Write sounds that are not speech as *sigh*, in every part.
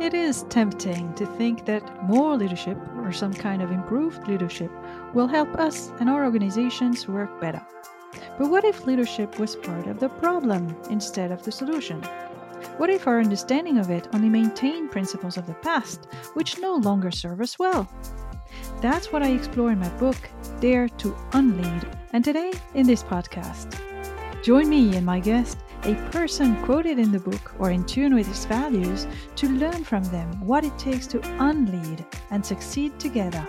It is tempting to think that more leadership or some kind of improved leadership will help us and our organizations work better. But what if leadership was part of the problem instead of the solution? What if our understanding of it only maintained principles of the past, which no longer serve us well? That's what I explore in my book, Dare to Unlead, and today in this podcast. Join me and my guest a person quoted in the book or in tune with its values to learn from them what it takes to unlead and succeed together.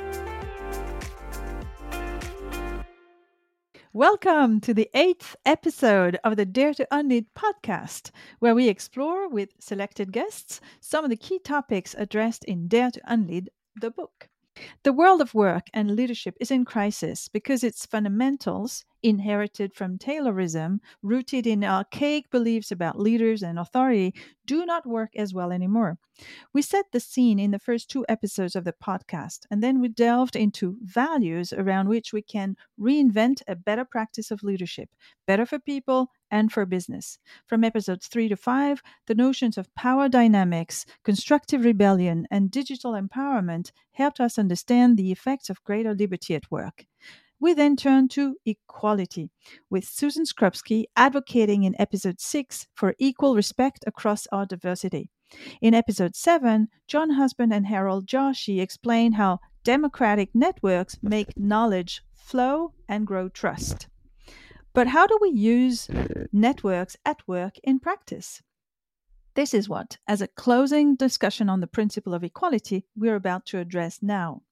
Welcome to the eighth episode of the Dare to Unlead podcast, where we explore with selected guests some of the key topics addressed in Dare to Unlead, the book. The world of work and leadership is in crisis because its fundamentals, inherited from Taylorism, rooted in archaic beliefs about leaders and authority, do not work as well anymore. We set the scene in the first two episodes of the podcast, and then we delved into values around which we can reinvent a better practice of leadership, better for people and for business. From episodes three to five, the notions of power dynamics, constructive rebellion, and digital empowerment helped us understand the effects of greater liberty at work. We then turn to equality, with Susan Scrupski advocating in episode 6 for equal respect across our diversity. In episode 7, John Husband and Harold Jarche explain how democratic networks make knowledge flow and grow trust. But how do we use networks at work in practice? This is what, as a closing discussion on the principle of equality, we're about to address now.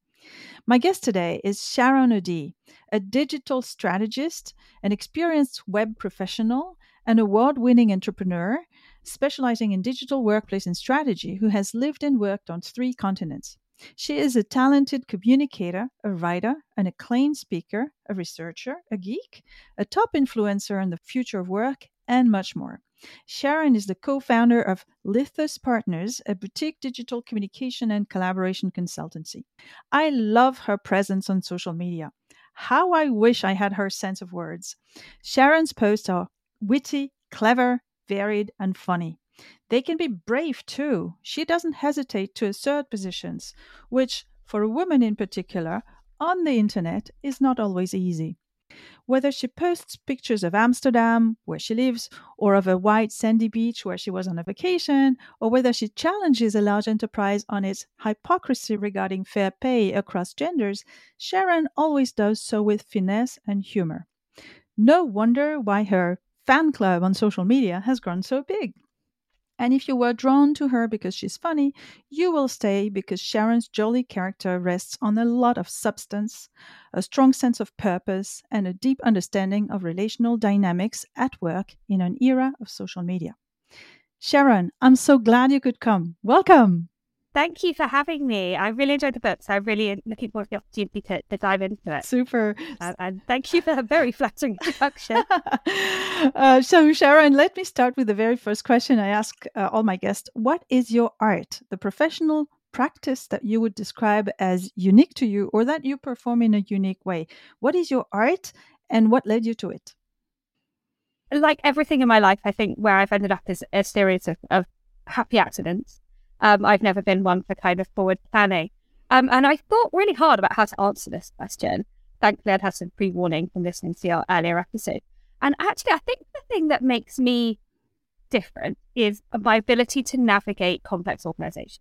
My guest today is Sharon O'Dea, a digital strategist, an experienced web professional, an award winning entrepreneur specializing in digital workplace and strategy who has lived and worked on three continents. She is a talented communicator, a writer, an acclaimed speaker, a researcher, a geek, a top influencer on the future of work, and much more. Sharon is the co founder of Lithos Partners, a boutique digital communication and collaboration consultancy. I love her presence on social media. How I wish I had her sense of words. Sharon's posts are witty, clever, varied, and funny. They can be brave too. She doesn't hesitate to assert positions, which, for a woman in particular, on the internet is not always easy. Whether she posts pictures of Amsterdam, where she lives, or of a white sandy beach where she was on a vacation, or whether she challenges a large enterprise on its hypocrisy regarding fair pay across genders, Sharon always does so with finesse and humor. No wonder why her fan club on social media has grown so big. And if you were drawn to her because she's funny, you will stay because Sharon's jolly character rests on a lot of substance, a strong sense of purpose, and a deep understanding of relational dynamics at work in an era of social media. Sharon, I'm so glad you could come. Welcome. Thank you for having me. I really enjoyed the book, so I'm really looking forward to the opportunity to, to dive into it. Super. Uh, and thank you for a very flattering introduction. *laughs* uh, so, Sharon, let me start with the very first question I ask uh, all my guests What is your art, the professional practice that you would describe as unique to you or that you perform in a unique way? What is your art and what led you to it? Like everything in my life, I think where I've ended up is a series of, of happy accidents um, I've never been one for kind of forward planning. Um, and I thought really hard about how to answer this question. Thankfully, I'd had some pre warning from listening to your earlier episode. And actually, I think the thing that makes me different is my ability to navigate complex organizations.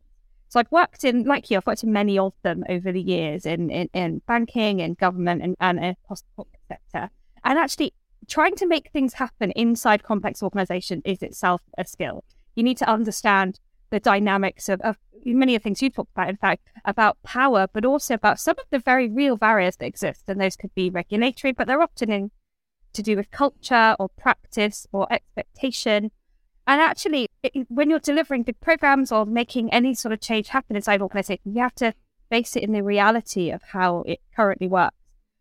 So I've worked in, like you, I've worked in many of them over the years in, in, in banking and government and, and across the public sector. And actually, trying to make things happen inside complex organization is itself a skill. You need to understand the dynamics of, of many of the things you talked about, in fact, about power, but also about some of the very real barriers that exist. And those could be regulatory, but they're often in to do with culture or practice or expectation. And actually, it, when you're delivering big programs or making any sort of change happen inside an organization, you have to base it in the reality of how it currently works.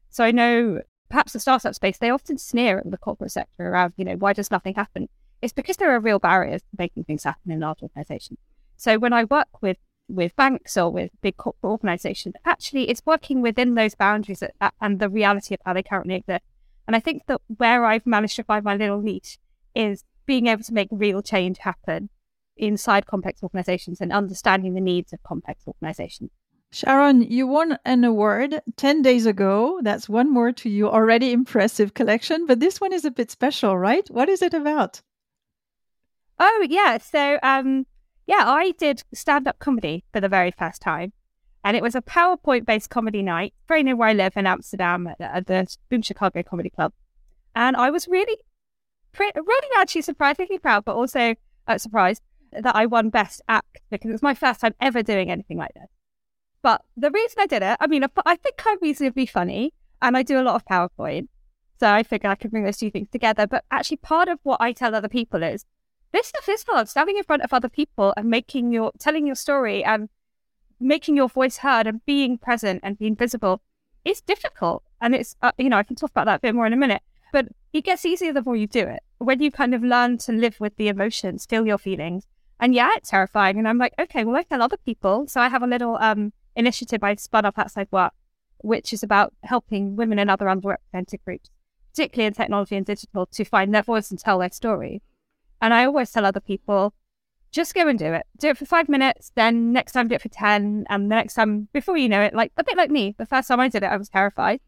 So I know perhaps the startup space, they often sneer at the corporate sector around, you know, why does nothing happen? It's because there are real barriers to making things happen in large organizations. So when I work with with banks or with big corporate organizations, actually it's working within those boundaries and the reality of how they currently exist. And I think that where I've managed to find my little niche is being able to make real change happen inside complex organizations and understanding the needs of complex organizations. Sharon, you won an award 10 days ago. That's one more to your already impressive collection, but this one is a bit special, right? What is it about? Oh, yeah. So, um, yeah, I did stand up comedy for the very first time. And it was a PowerPoint based comedy night, very near where I live in Amsterdam at the Boom Chicago Comedy Club. And I was really, really actually surprisingly proud, but also uh, surprised that I won Best Act because it was my first time ever doing anything like this. But the reason I did it, I mean, I think I'm reasonably funny and I do a lot of PowerPoint. So I figured I could bring those two things together. But actually, part of what I tell other people is this stuff is hard. Standing in front of other people and making your, telling your story and making your voice heard and being present and being visible is difficult. And it's, uh, you know, I can talk about that a bit more in a minute, but it gets easier the more you do it. When you kind of learn to live with the emotions, feel your feelings. And yeah, it's terrifying. And I'm like, okay, well, I tell other people. So I have a little um, initiative I spun up outside work, which is about helping women and other underrepresented groups, particularly in technology and digital, to find their voice and tell their story. And I always tell other people, just go and do it. Do it for five minutes, then next time do it for 10. And the next time, before you know it, like a bit like me, the first time I did it, I was terrified.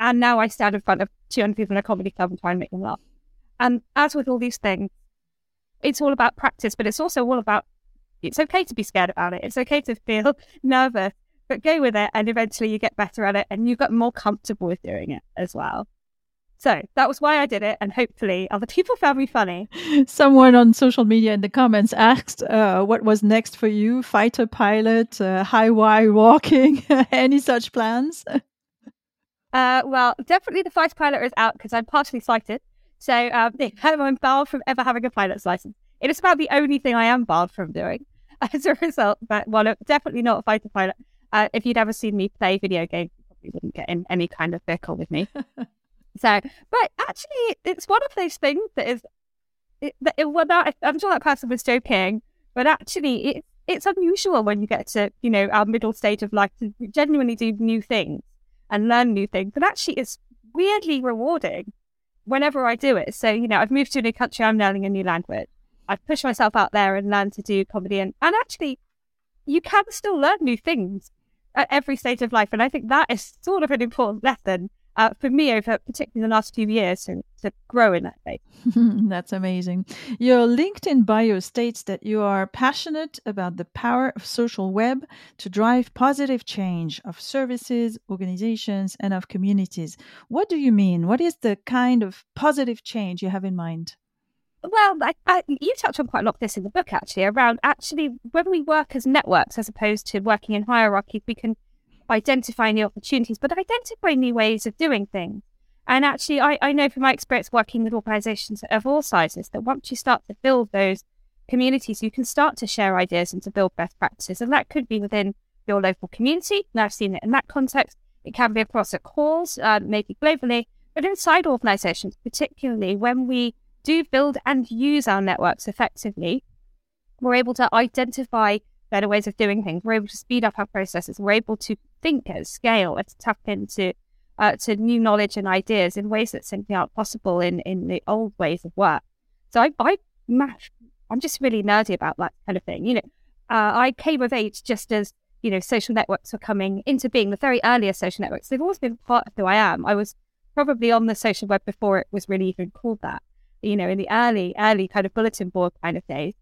And now I stand in front of 200 people in a comedy club and try and make them laugh. And as with all these things, it's all about practice, but it's also all about it's okay to be scared about it. It's okay to feel *laughs* nervous, but go with it. And eventually you get better at it and you get more comfortable with doing it as well. So that was why I did it, and hopefully other people found me funny. Someone on social media in the comments asked uh, what was next for you fighter pilot, uh, high wire walking, *laughs* any such plans? Uh, well, definitely the fighter pilot is out because I'm partially sighted. So um, *laughs* I'm barred from ever having a pilot's license. It is about the only thing I am barred from doing *laughs* as a result. But well, definitely not a fighter pilot. Uh, if you'd ever seen me play video games, you probably wouldn't get in any kind of vehicle with me. So, but actually, it's one of those things that is, it, it, well, that, I'm sure that person was joking, but actually, it, it's unusual when you get to, you know, our middle stage of life to genuinely do new things and learn new things. But actually, it's weirdly rewarding whenever I do it. So, you know, I've moved to a new country, I'm learning a new language. I've pushed myself out there and learned to do comedy. And, and actually, you can still learn new things at every stage of life. And I think that is sort of an important lesson uh, for me over particularly the last few years to, to grow in that way. *laughs* That's amazing. Your LinkedIn bio states that you are passionate about the power of social web to drive positive change of services, organizations, and of communities. What do you mean? What is the kind of positive change you have in mind? Well, I, I, you touch on quite a lot of this in the book, actually, around actually when we work as networks as opposed to working in hierarchies, we can identify new opportunities, but identify new ways of doing things. And actually, I, I know from my experience working with organizations of all sizes that once you start to build those communities, you can start to share ideas and to build best practices. And that could be within your local community. And I've seen it in that context. It can be across a cause, uh, maybe globally, but inside organizations, particularly when we do build and use our networks effectively, we're able to identify better ways of doing things. We're able to speed up our processes. We're able to think at scale and to tap into uh, to new knowledge and ideas in ways that simply aren't possible in, in the old ways of work. So I, I I'm just really nerdy about that kind of thing. You know, uh, I came of age just as you know social networks were coming into being. The very earliest social networks they've always been part of who I am. I was probably on the social web before it was really even called that. You know, in the early early kind of bulletin board kind of days.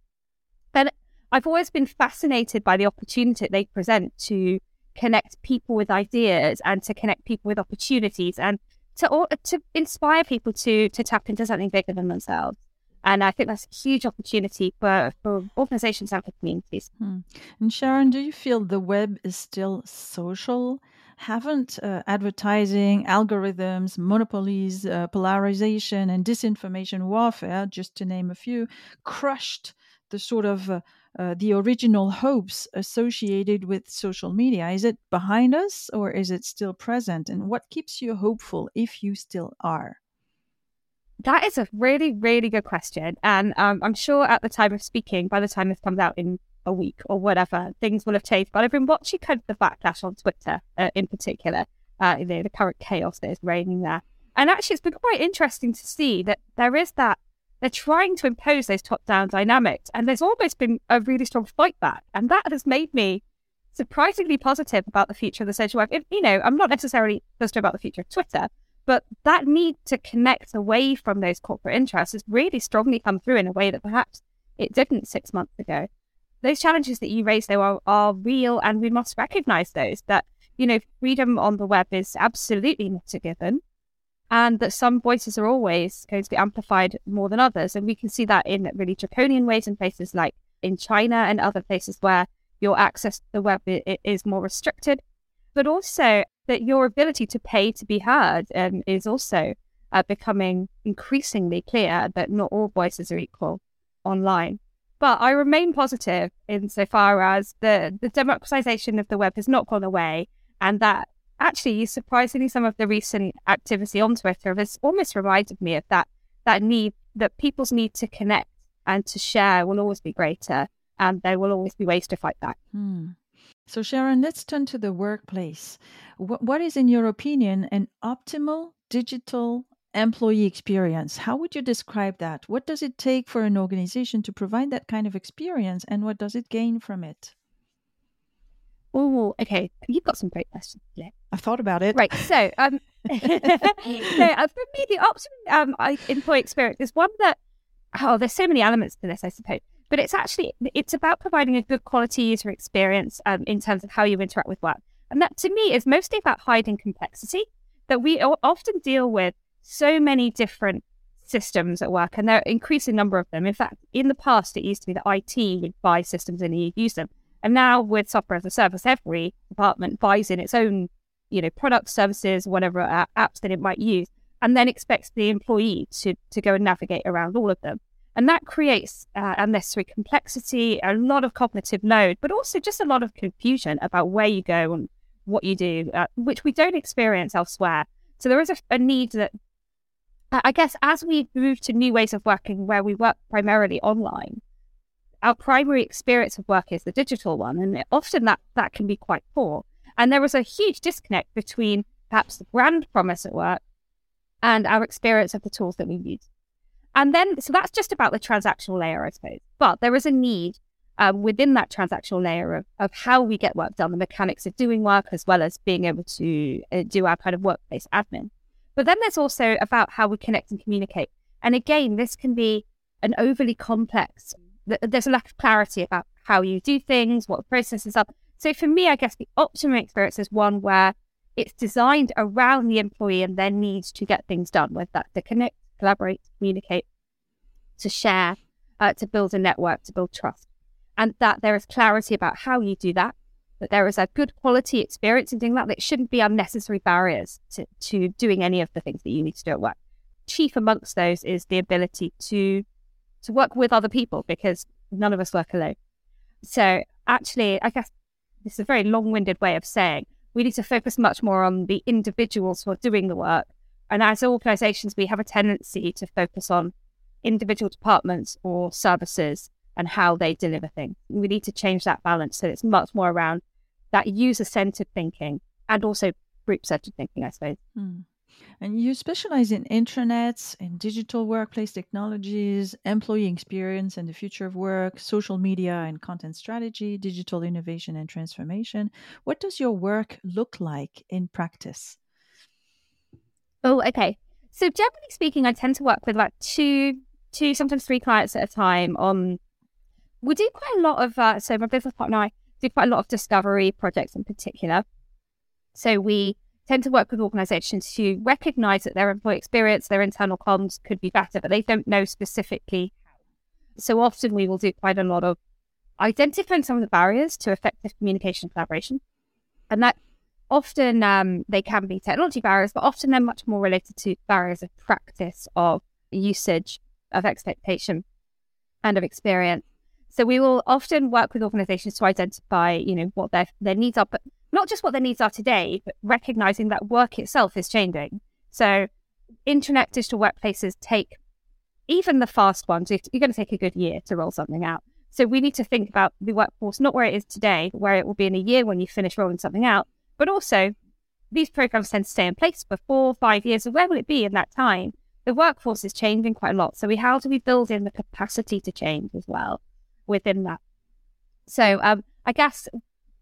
Then I've always been fascinated by the opportunity they present to connect people with ideas and to connect people with opportunities and to to inspire people to to tap into something bigger than themselves. And I think that's a huge opportunity for, for organizations and for communities. Hmm. And Sharon, do you feel the web is still social? Haven't uh, advertising, algorithms, monopolies, uh, polarization, and disinformation warfare, just to name a few, crushed the sort of uh, uh, the original hopes associated with social media? Is it behind us or is it still present? And what keeps you hopeful if you still are? That is a really, really good question. And um, I'm sure at the time of speaking, by the time this comes out in a week or whatever, things will have changed. But I've been watching kind of the backlash on Twitter uh, in particular, uh, you know, the current chaos that is reigning there. And actually, it's been quite interesting to see that there is that they're trying to impose those top down dynamics. And there's almost been a really strong fight back. And that has made me surprisingly positive about the future of the social web. If, you know, I'm not necessarily positive about the future of Twitter, but that need to connect away from those corporate interests has really strongly come through in a way that perhaps it didn't six months ago. Those challenges that you raised, though, are, are real, and we must recognize those. That, you know, freedom on the web is absolutely not a given and that some voices are always going to be amplified more than others. And we can see that in really draconian ways in places like in China and other places where your access to the web is more restricted, but also that your ability to pay to be heard um, is also uh, becoming increasingly clear that not all voices are equal online. But I remain positive insofar as the, the democratization of the web has not gone away and that actually, surprisingly, some of the recent activity on Twitter has almost reminded me of that that need that people's need to connect and to share will always be greater, and there will always be ways to fight back. Hmm. So, Sharon, let's turn to the workplace. What, what is, in your opinion, an optimal digital employee experience? How would you describe that? What does it take for an organization to provide that kind of experience, and what does it gain from it? Oh, okay. You've got some great questions today. I thought about it. Right. So, um, *laughs* *laughs* so uh, for me, the optimum um, employee experience is one that oh, there's so many elements to this, I suppose. But it's actually it's about providing a good quality user experience um, in terms of how you interact with work, and that to me is mostly about hiding complexity. That we often deal with so many different systems at work, and there are increasing number of them. In fact, in the past, it used to be that IT would buy systems and you use them. And now with software as a service, every department buys in its own, you know, products, services, whatever apps that it might use, and then expects the employee to, to go and navigate around all of them. And that creates uh, unnecessary complexity, a lot of cognitive load, but also just a lot of confusion about where you go and what you do, uh, which we don't experience elsewhere. So there is a, a need that, I guess, as we move to new ways of working where we work primarily online, our primary experience of work is the digital one, and often that that can be quite poor. And there was a huge disconnect between perhaps the brand promise at work and our experience of the tools that we use. And then, so that's just about the transactional layer, I suppose. But there is a need um, within that transactional layer of, of how we get work done, the mechanics of doing work, as well as being able to uh, do our kind of workplace admin. But then there's also about how we connect and communicate. And again, this can be an overly complex there's a lack of clarity about how you do things, what the processes are. So for me, I guess the optimum experience is one where it's designed around the employee and their needs to get things done, whether that's to connect, collaborate, communicate, to share, uh, to build a network, to build trust. And that there is clarity about how you do that, that there is a good quality experience in doing that, that shouldn't be unnecessary barriers to, to doing any of the things that you need to do at work. Chief amongst those is the ability to to work with other people because none of us work alone. So actually, I guess this is a very long-winded way of saying we need to focus much more on the individuals who are doing the work. And as organizations, we have a tendency to focus on individual departments or services and how they deliver things. We need to change that balance so it's much more around that user centered thinking and also group centered thinking, I suppose. Hmm. And you specialize in intranets, in digital workplace technologies, employee experience and the future of work, social media and content strategy, digital innovation and transformation. What does your work look like in practice? Oh, okay. So generally speaking, I tend to work with about two, two, sometimes three clients at a time. On we do quite a lot of uh, so my business partner and I do quite a lot of discovery projects in particular. So we tend to work with organizations who recognize that their employee experience, their internal comms could be better, but they don't know specifically how. So often we will do quite a lot of identifying some of the barriers to effective communication collaboration. And that often um, they can be technology barriers, but often they're much more related to barriers of practice, of usage, of expectation, and of experience. So we will often work with organizations to identify, you know, what their, their needs are, but not just what their needs are today, but recognizing that work itself is changing. So, intranet digital workplaces take even the fast ones, you're going to take a good year to roll something out. So, we need to think about the workforce not where it is today, where it will be in a year when you finish rolling something out, but also these programs tend to stay in place for four, five years. So, where will it be in that time? the workforce is changing quite a lot. So we how do we build in the capacity to change as well within that? So um, I guess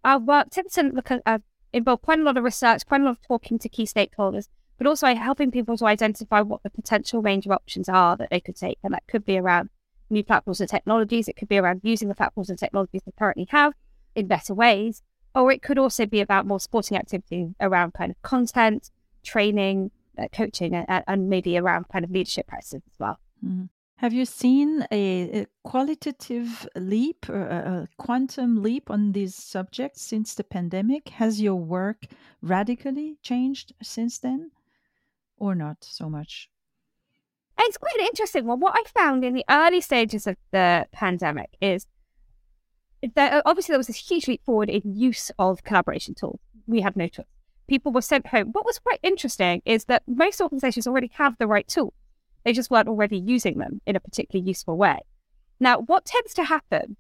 our work tends to look at, uh, involve quite a lot of research, quite a lot of talking to key stakeholders, but also helping people to identify what the potential range of options are that they could take. And that could be around new platforms and technologies. It could be around using the platforms and technologies they currently have in better ways. Or it could also be about more sporting activity around kind of content, training, uh, coaching, and, and, maybe around kind of leadership practices as well. Mm-hmm. Have you seen a, a qualitative leap or a, quantum leap on these subjects since the pandemic? Has your work radically changed since then, or not so much? It's quite interesting. Well, what I found in the early stages of the pandemic is that uh, obviously there was this huge leap forward in use of collaboration tools. We had no choice. People were sent home. What was quite interesting is that most organizations already have the right tool they just weren't already using them in a particularly useful way. Now, what tends to happen,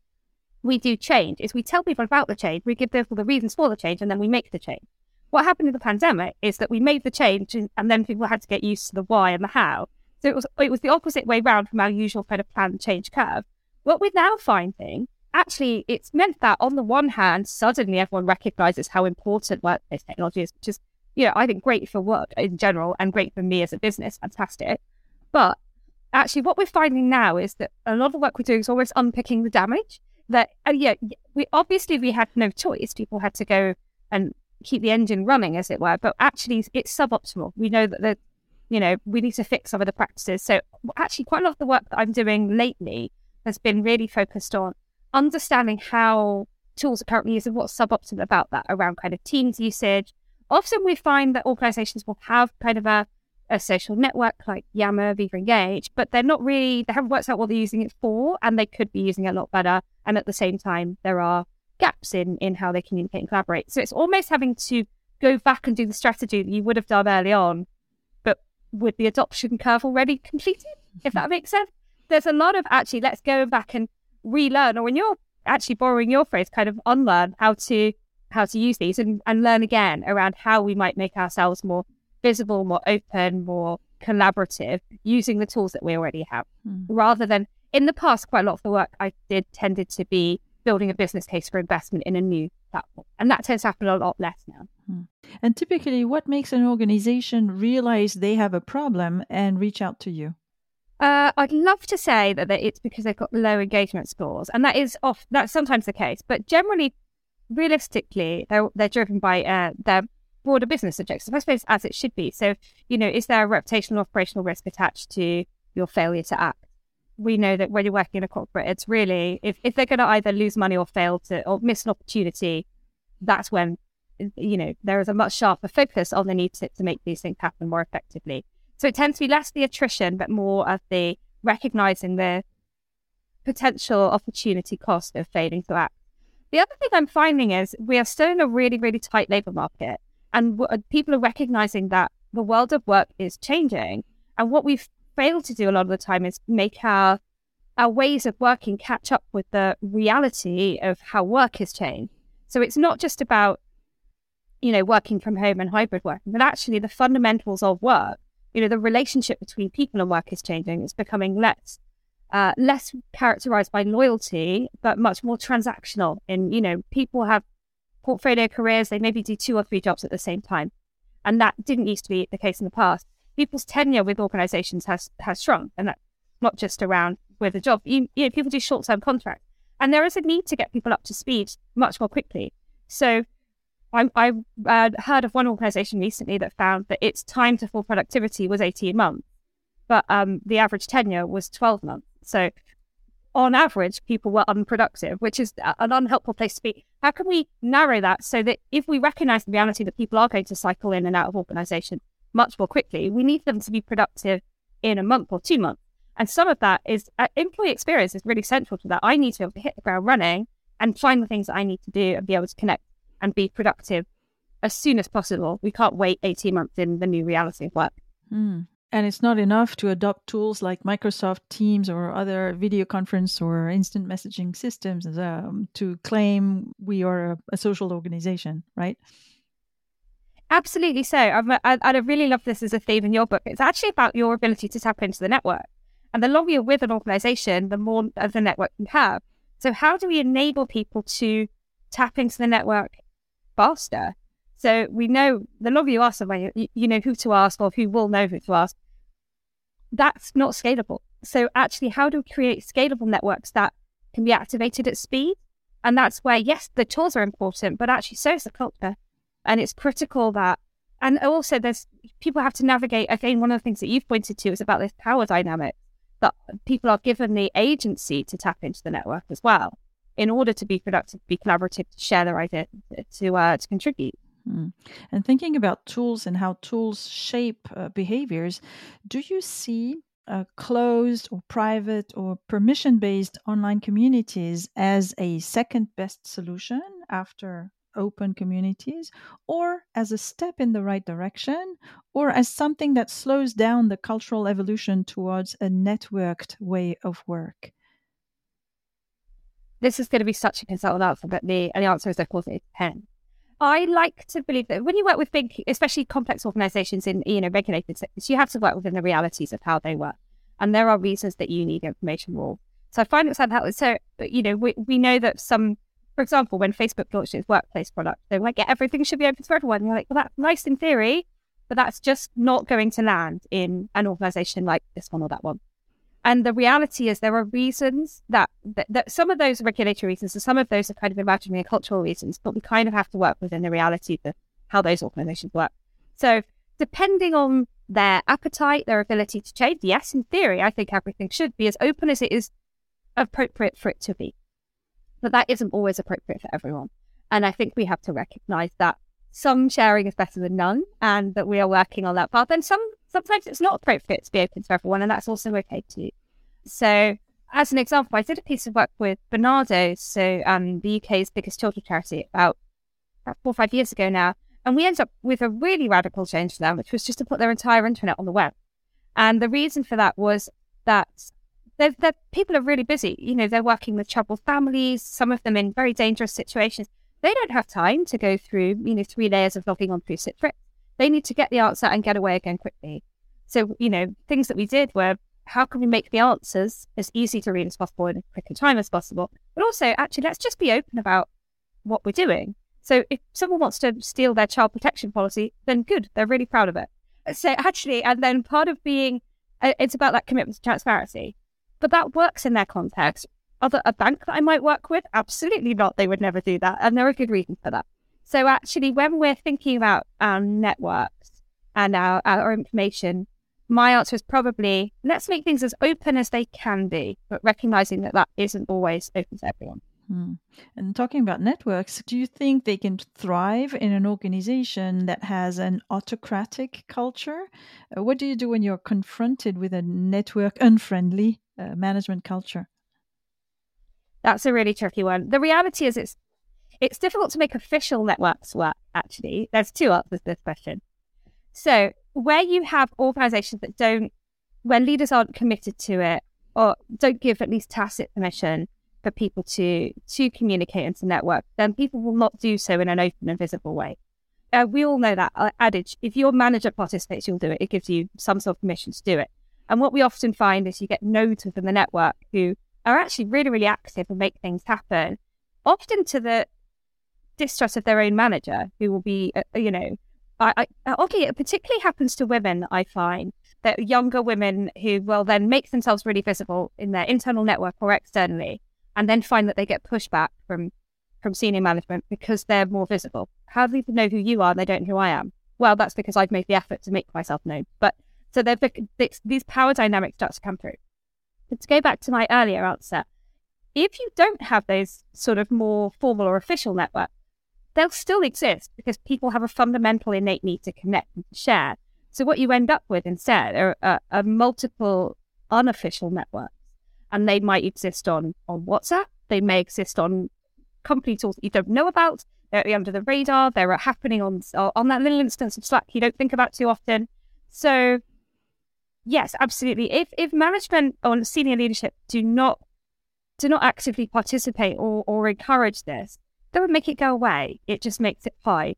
we do change, is we tell people about the change, we give people the reasons for the change, and then we make the change. What happened in the pandemic is that we made the change and then people had to get used to the why and the how. So it was it was the opposite way round from our usual kind of plan change curve. What we're now finding, actually, it's meant that on the one hand, suddenly everyone recognizes how important workplace technology is, which is, you know, I think great for work in general and great for me as a business, fantastic. But actually, what we're finding now is that a lot of the work we're doing is always unpicking the damage. That yeah, we obviously we had no choice. People had to go and keep the engine running, as it were. But actually, it's suboptimal. We know that the, you know, we need to fix some of the practices. So actually, quite a lot of the work that I'm doing lately has been really focused on understanding how tools are currently used and what's suboptimal about that around kind of Teams usage. Often we find that organizations will have kind of a a social network like Yammer, Viva Engage, but they're not really, they haven't worked out what they're using it for, and they could be using it a lot better. And at the same time, there are gaps in, in how they communicate and collaborate. So it's almost having to go back and do the strategy that you would have done early on, but with the adoption curve already completed, if mm-hmm. that makes sense. There's a lot of actually, let's go back and relearn, or when you're actually borrowing your phrase, kind of unlearn how to how to use these and, and learn again around how we might make ourselves more visible, more open, more collaborative using the tools that we already have mm. rather than in the past quite a lot of the work I did tended to be building a business case for investment in a new platform and that tends to happen a lot less now mm. and typically what makes an organization realize they have a problem and reach out to you uh, I'd love to say that it's because they've got low engagement scores, and that is off. That's sometimes the case, but generally, realistically, they're they're driven by uh, their broader business objectives, I suppose, as it should be. So, you know, is there a reputational operational risk attached to your failure to act? We know that when you're working in a corporate, it's really, if, if they're going to either lose money or fail to, or miss an opportunity, that's when, you know, there is a much sharper focus on the need to, to make these things happen more effectively. So it tends to be less the attrition, but more of the recognizing the potential opportunity cost of failing to act. The other thing I'm finding is we are still in a really, really tight labor market. And w- uh, people are recognizing that the world of work is changing. And what we've failed to do a lot of the time is make our our ways of working catch up with the reality of how work has changed. So it's not just about, you know, working from home and hybrid working, but actually the fundamentals of work, you know, the relationship between people and work is changing. It's becoming less uh, less characterized by loyalty, but much more transactional. And, you know, people have portfolio careers, they maybe do two or three jobs at the same time. And that didn't used to be the case in the past. People's tenure with organizations has, has shrunk, and that's not just around with a job. You, you know, people do short term contracts. And there is a need to get people up to speed much more quickly. So I, I uh, heard of one organization recently that found that its time to full productivity was 18 months, but um, the average tenure was 12 months. So on average, people were unproductive, which is an unhelpful place to be. How can we narrow that so that if we recognize the reality that people are going to cycle in and out of organization much more quickly, we need them to be productive in a month or two months. And some of that is uh, employee experience is really central to that. I need to be able to hit the ground running and find the things that I need to do and be able to connect and be productive as soon as possible. We can't wait 18 months in the new reality of work. Mm. And it's not enough to adopt tools like Microsoft Teams or other video conference or instant messaging systems um, to claim we are a, a social organization, right? Absolutely so. I'm, I, I really love this as a theme in your book. It's actually about your ability to tap into the network. And the longer you're with an organization, the more of the network you have. So, how do we enable people to tap into the network faster? So, we know the longer you ask someone, you, you know who to ask or who will know who to ask. That's not scalable. So, actually, how do we create scalable networks that can be activated at speed? And that's where, yes, the tools are important, but actually, so is the culture. And it's critical that, and also there's people have to navigate. Again, one of the things that you've pointed to is about this power dynamic that people are given the agency to tap into the network as well in order to be productive, be collaborative, to share their ideas, to uh, to contribute. Mm. And thinking about tools and how tools shape uh, behaviors, do you see uh, closed or private or permission based online communities as a second best solution after open communities, or as a step in the right direction, or as something that slows down the cultural evolution towards a networked way of work? This is going to be such a consultant answer, but the, the answer is, of course, it depends. I like to believe that when you work with big, especially complex organizations in you know regulated sectors, you have to work within the realities of how they work, and there are reasons that you need information rules. So I find it's that. So you know, we we know that some for example, when Facebook launched its workplace product, they were like, yeah, everything should be open to everyone. And you're like, well, that's nice in theory, but that's just not going to land in an organization like this one or that one. And the reality is there are reasons that, that, that some of those are regulatory reasons and some of those are kind of imaginary and cultural reasons, but we kind of have to work within the reality of how those organizations work. So depending on their appetite, their ability to change, yes, in theory, I think everything should be as open as it is appropriate for it to be. But that isn't always appropriate for everyone. And I think we have to recognize that some sharing is better than none and that we are working on that path. And some sometimes it's not appropriate to be open to everyone, and that's also okay too. So as an example, I did a piece of work with Barnardo's, so um, the UK's biggest children's charity, about, about four or five years ago now. And we ended up with a really radical change for them, which was just to put their entire intranet on the web. And the reason for that was that they're, they're, people are really busy. You know, they're working with troubled families, some of them in very dangerous situations. They don't have time to go through, you know, three layers of logging on through Citrix. They need to get the answer and get away again quickly. So, you know, things that we did were how can we make the answers as easy to read as possible in a quicker time as possible? But also, actually, let's just be open about what we're doing. So if someone wants to steal their child protection policy, then good, they're really proud of it. So actually, and then part of being, uh, it's about that commitment to transparency but that works in their context. Other a bank that I might work with, absolutely not. They would never do that, and there are good reasons for that. So actually, when we're thinking about our networks and our, our information, my answer is probably let's make things as open as they can be, but recognizing that that isn't always open to everyone. Hmm. And talking about networks, do you think they can thrive in an organization that has an autocratic culture? Uh, what do you do when you're confronted with a network unfriendly uh, management culture? That's a really tricky one. The reality is, it's it's difficult to make official networks work. Actually, there's two answers to this question. So, where you have organizations that don't, when leaders aren't committed to it or don't give at least tacit permission for people to to communicate and to network, then people will not do so in an open and visible way. Uh, we all know that uh, adage: if your manager participates, you'll do it. It gives you some sort of permission to do it. And what we often find is you get nodes within the network who are actually really, really active and make things happen, often to the distrust of their own manager, who will be, uh, you know, I, I, okay, it particularly happens to women, I find, that younger women who will then make themselves really visible in their internal network or externally, and then find that they get pushback from from senior management because they're more visible. How do people know who you are and they don't know who I am? Well, that's because I've made the effort to make myself known. But so these power dynamics start to come through. But to go back to my earlier answer, if you don't have those sort of more formal or official networks, they'll still exist because people have a fundamental innate need to connect and share. So what you end up with instead are, are, are multiple unofficial networks, and they might exist on on WhatsApp. They may exist on company tools that you don't know about. They're under the radar. They're happening on uh, on that little instance of Slack you don't think about too often. So yes, absolutely. If if management or senior leadership do not do not actively participate or, or encourage this, that would make it go away. It just makes it high.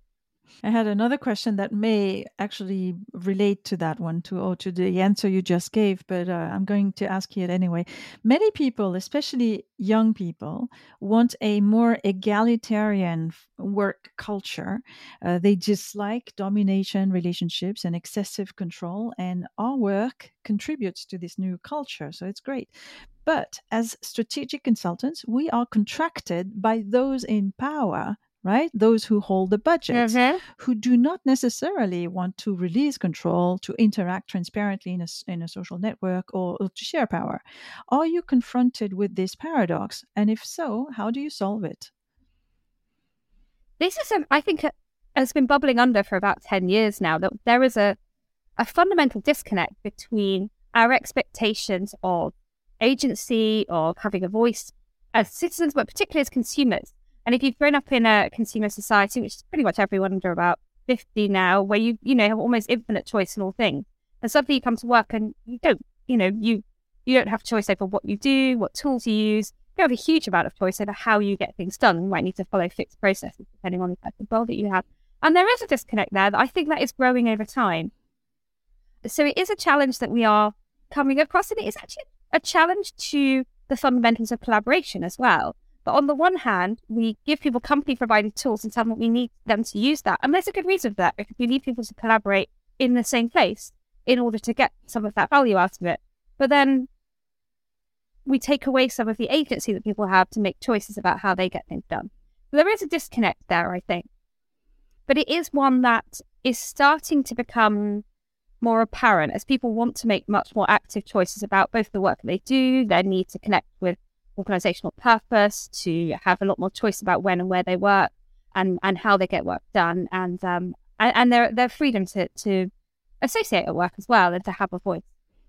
I had another question that may actually relate to that one, to or to the answer you just gave, but uh, I'm going to ask you it anyway. Many people, especially young people, want a more egalitarian work culture. Uh, they dislike domination relationships and excessive control, and our work contributes to this new culture. So it's great. But as strategic consultants, we are contracted by those in power right? Those who hold the budget, mm-hmm. who do not necessarily want to release control, to interact transparently in a, in a social network, or, or, to share power. Are you confronted with this paradox? And if so, how do you solve it? This is, a, I think, has been bubbling under for about 10 years now that there is a, a fundamental disconnect between our expectations of agency, of having a voice as citizens, but particularly as consumers and if you've grown up in a consumer society, which is pretty much everyone under about 50 now, where you, you know, have almost infinite choice in all things, and suddenly you come to work and you don't, you know, you, you don't have choice over what you do, what tools you use. You have a huge amount of choice over how you get things done. You might need to follow fixed processes depending on the type of role that you have. And there is a disconnect there that I think that is growing over time. So it is a challenge that we are coming across, and it is actually a challenge to the fundamentals of collaboration as well. But on the one hand, we give people company provided tools and tell them we need them to use that. And there's a good reason for that because we need people to collaborate in the same place in order to get some of that value out of it. But then we take away some of the agency that people have to make choices about how they get things done. So there is a disconnect there, I think. But it is one that is starting to become more apparent as people want to make much more active choices about both the work that they do, their need to connect with organizational purpose, to have a lot more choice about when and where they work and, and how they get work done, and um, and, and their their freedom to to associate at work as well and to have a voice.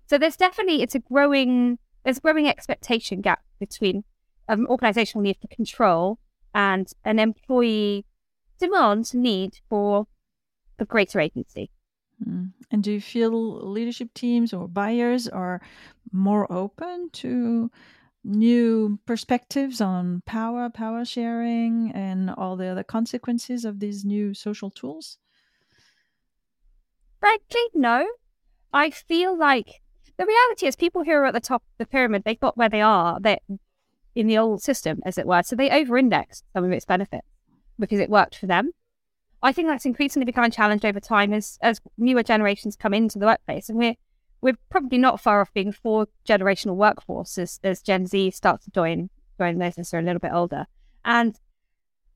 So there's definitely it's a growing there's a growing expectation gap between um, organizational need for control and an employee demand need for the greater agency. Mm. And do you feel leadership teams or buyers are more open to new perspectives on power, power sharing, and all the other consequences of these new social tools? Frankly, no. I feel like the reality is people who are at the top of the pyramid, they got where they are they in the old system, as it were. So they over index some of its benefits because it worked for them. I think that's increasingly becoming challenged over time as, as newer generations come into the workplace. And we're we're probably not far off being four generational workforce as, as Gen Z starts to join join business are a little bit older. And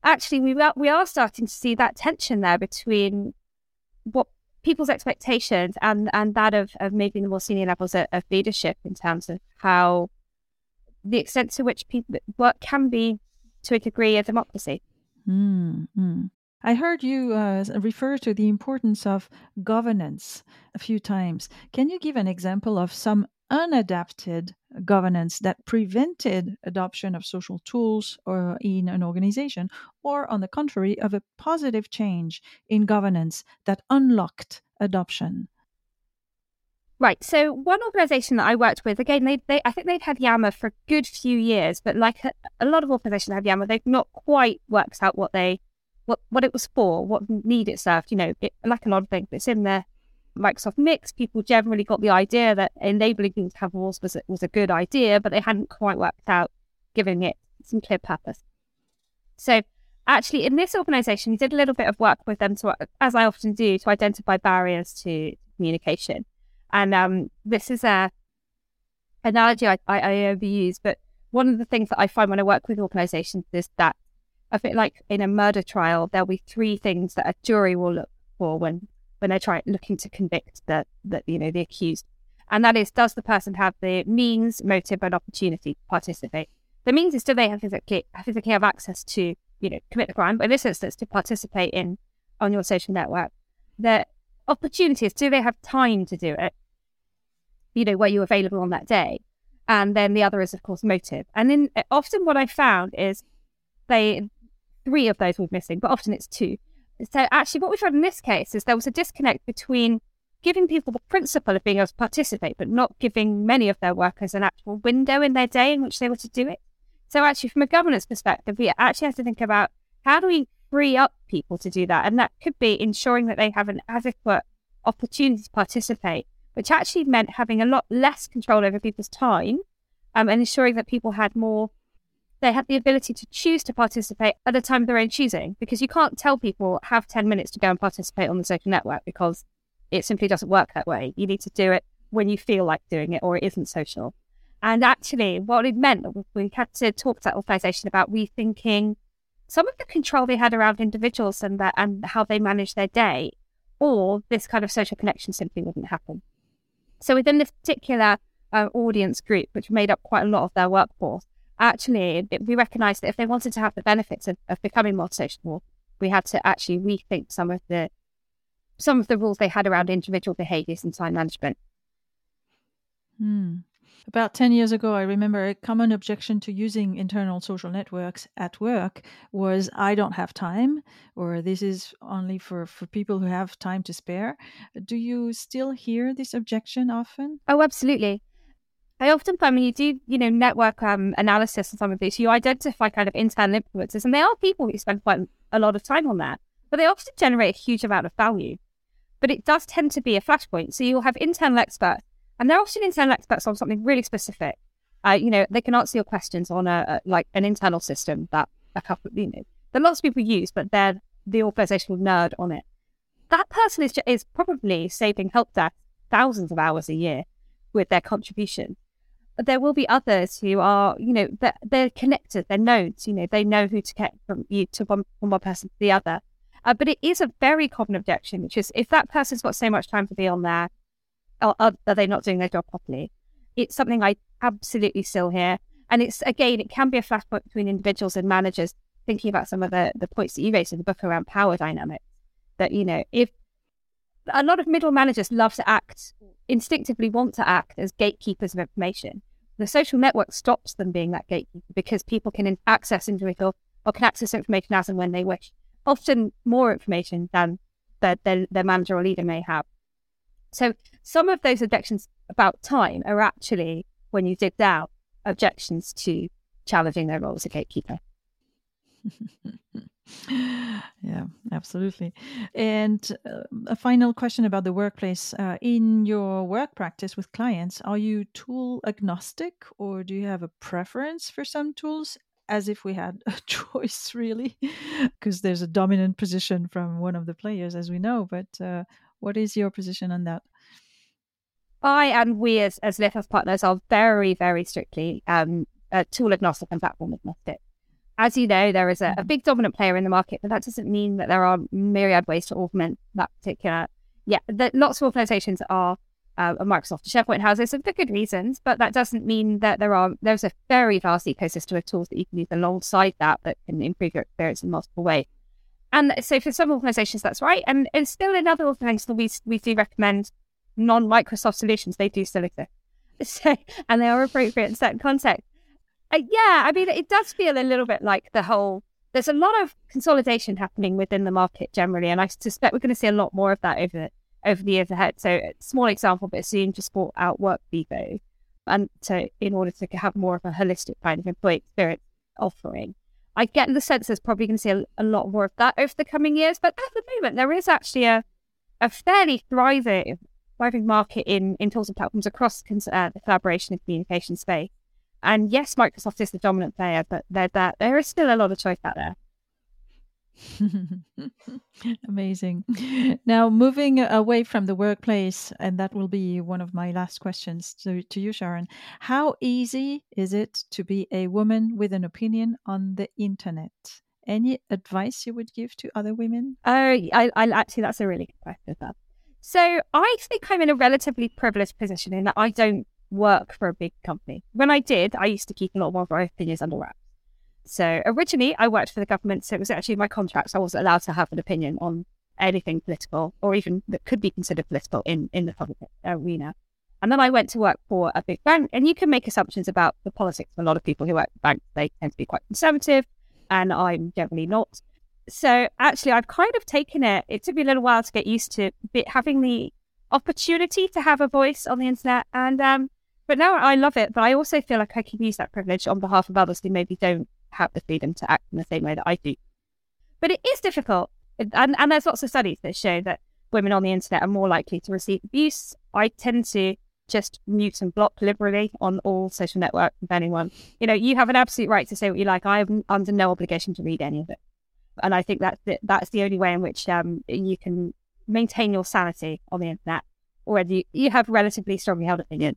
actually we are, we are starting to see that tension there between what people's expectations and and that of, of maybe the more senior levels of, of leadership in terms of how the extent to which people work can be to a degree a democracy. Mm-hmm. I heard you uh, refer to the importance of governance a few times. Can you give an example of some unadapted governance that prevented adoption of social tools or in an organization, or on the contrary, of a positive change in governance that unlocked adoption? Right. So one organization that I worked with, again, they, they I think they've had Yammer for a good few years, but like a, a lot of organizations have Yammer, they've not quite worked out what they what what it was for, what need it served. You know, it, like a lot of things, it's in there. Microsoft mix. People generally got the idea that enabling things to have walls was a, was a good idea, but they hadn't quite worked out giving it some clear purpose. So actually, in this organisation, we did a little bit of work with them to, as I often do, to identify barriers to communication. And um, this is a analogy I, I, I overuse, but one of the things that I find when I work with organisations is that a bit like in a murder trial, there'll be three things that a jury will look for when when they're trying looking to convict the, the you know the accused, and that is does the person have the means, motive, and opportunity to participate? The means is do they have physically physically have access to you know commit the crime, but in this instance to participate in on your social network. The opportunity is do they have time to do it? You know, were you available on that day? And then the other is of course motive. And then eh, often what I found is they three of those were missing, but often it's two. So actually, what we found in this case is there was a disconnect between giving people the principle of being able to participate, but not giving many of their workers an actual window in their day in which they were to do it. So actually, from a governance perspective, we actually have to think about how do we free up people to do that. And that could be ensuring that they have an adequate opportunity to participate, which actually meant having a lot less control over people's time um, and ensuring that people had more, they had the ability to choose to participate at a time of their own choosing. Because you can't tell people, have 10 minutes to go and participate on the social network because it simply doesn't work that way. You need to do it when you feel like doing it or it isn't social. And actually, what it meant, we had to talk to that organisation about rethinking some of the control they had around individuals and that and how they manage their day, or this kind of social connection simply wouldn't happen. So within this particular uh, audience group, which made up quite a lot of their workforce, actually it, we recognised that if they wanted to have the benefits of, of becoming more social, we had to actually rethink some of the some of the rules they had around individual behaviours and time management. Hmm. About 10 years ago, I remember a common objection to using internal social networks at work was I don't have time, or this is only for, for people who have time to spare. Do you still hear this objection often? Oh, absolutely. I often find when you do, you know, network um, analysis on some of these, you identify kind of internal influences, and they are people who spend quite a lot of time on that, but they often generate a huge amount of value. But it does tend to be a flashpoint. So you'll have internal experts and they're often internal experts on something really specific. Uh, you know, they can answer your questions on a, a, like an internal system that a couple, you know, that lots of people use, but they're the organizational nerd on it. That person is is probably saving help desk thousands of hours a year with their contribution. There will be others who are, you know, they're, they're connected, they're nodes, you know, they know who to get from you to one, from one person to the other. Uh, but it is a very common objection, which is if that person's got so much time to be on there, are, are they not doing their job properly? It's something I absolutely still hear. And it's, again, it can be a flashpoint between individuals and managers thinking about some of the, the points that you raised in the book around power dynamics. That, you know, if a lot of middle managers love to act, instinctively want to act as gatekeepers of information, the social network stops them being that gatekeeper because people can access individual or can access information as and when they wish. Often more information than their, their, their manager or leader may have. So some of those objections about time are actually, when you dig down, objections to challenging their role as a gatekeeper. *laughs* yeah, absolutely. And uh, a final question about the workplace. Uh, in your work practice with clients, are you tool agnostic or do you have a preference for some tools? As if we had a *laughs* choice, really, *laughs* because there's a dominant position from one of the players, as we know. But uh, what is your position on that? I and we as, as Lithos partners are very, very strictly um, uh, tool agnostic and platform agnostic. As you know, there is a, a, mm-hmm. big dominant player in the market, but that doesn't mean that there are myriad ways to augment that particular. Yeah, the, lots of organizations are uh, Microsoft SharePoint houses for good reasons, but that doesn't mean that there are there's a very vast ecosystem of tools that you can use alongside that that can improve your experience in multiple ways. And so for some organizations, that's right. And, and still in other organizations, we, we do recommend non-Microsoft solutions. They do still exist. *laughs* So, and they are appropriate in certain contexts. Uh, yeah, I mean, it does feel a little bit like the whole, there's a lot of consolidation happening within the market generally. And I suspect we're going to see a lot more of that over, over the years ahead. So a small example, but Zoom just bought out Work Workvivo. And to, in order to have more of a holistic kind of employee experience offering. I get the sense there's probably going to see a, a, lot more of that over the coming years. But at the moment, there is actually a, a fairly thriving, thriving market in, in tools and platforms across uh, the collaboration and communication space. And yes, Microsoft is the dominant player, but there, there, there is still a lot of choice out there. *laughs* Amazing. Now, moving away from the workplace, and that will be one of my last questions to, to you, Sharon. How easy is it to be a woman with an opinion on the internet? Any advice you would give to other women? Oh, I, I actually, that's a really good question. So, I think I'm in a relatively privileged position in that I don't work for a big company. When I did, I used to keep a lot more of my opinions under wraps. So originally, I worked for the government, so it was actually my contract. So I wasn't allowed to have an opinion on anything political or even that could be considered political in, in the public arena. And then I went to work for a big bank, and you can make assumptions about the politics of a lot of people who work for banks. They tend to be quite conservative, and I'm generally not. So actually, I've kind of taken it. It took me a little while to get used to having the opportunity to have a voice on the internet, and um, but now I love it. But I also feel like I can use that privilege on behalf of others who maybe don't have the freedom to act in the same way that I do. But it is difficult. And, and there's lots of studies that show that women on the internet are more likely to receive abuse. I tend to just mute and block liberally on all social networks with anyone. You know, you have an absolute right to say what you like. I am under no obligation to read any of it. And I think that's the, that's the only way in which um, you can maintain your sanity on the internet, or you, you have relatively strongly held opinion.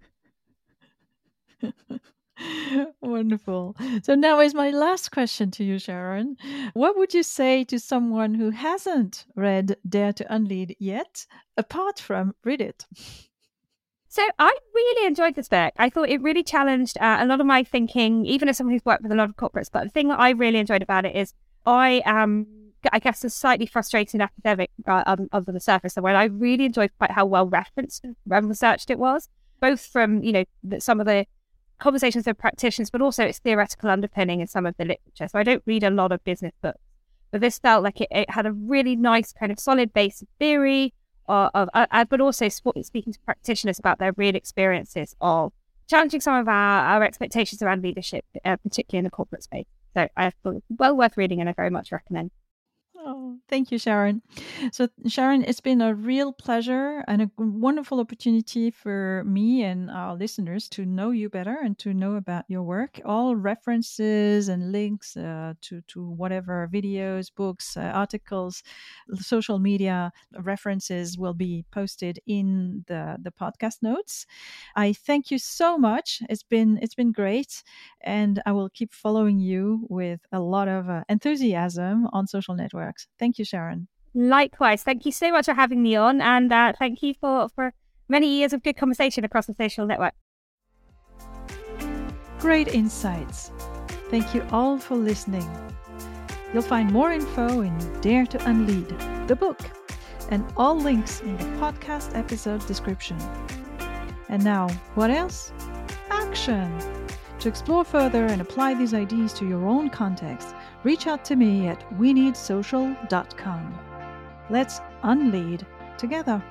*laughs* Wonderful. So now is my last question to you, Sharon. What would you say to someone who hasn't read Dare to Unlead yet, apart from read it? So I really enjoyed this book. I thought it really challenged uh, a lot of my thinking, even as someone who's worked with a lot of corporates. But the thing that I really enjoyed about it is I am, I guess, a slightly frustrated academic uh, um, under the surface. And when I really enjoyed quite how well referenced and researched it was, both from you know some of the conversations with practitioners, but also its theoretical underpinning in some of the literature. So I don't read a lot of business books, but this felt like it, it had a really nice kind of solid base of theory of, uh, uh, but also speaking to practitioners about their real experiences of challenging some of our, our expectations around leadership, uh, particularly in the corporate space. So I thought well worth reading and I very much recommend. Thank you, Sharon. So, Sharon, it's been a real pleasure and a wonderful opportunity for me and our listeners to know you better and to know about your work. All references and links uh, to, to whatever videos, books, uh, articles, social media references will be posted in the, the podcast notes. I thank you so much. It's been it's been great, and I will keep following you with a lot of uh, enthusiasm on social networks works. Thank you, Sharon. Likewise. Thank you so much for having me on. And uh, thank you for, for many years of good conversation across the social network. Great insights. Thank you all for listening. You'll find more info in Dare to Unlead, the book, and all links in the podcast episode description. And now, what else? Action! To explore further and apply these ideas to your own context, reach out to me at weneedsocial.com. Let's unlead together.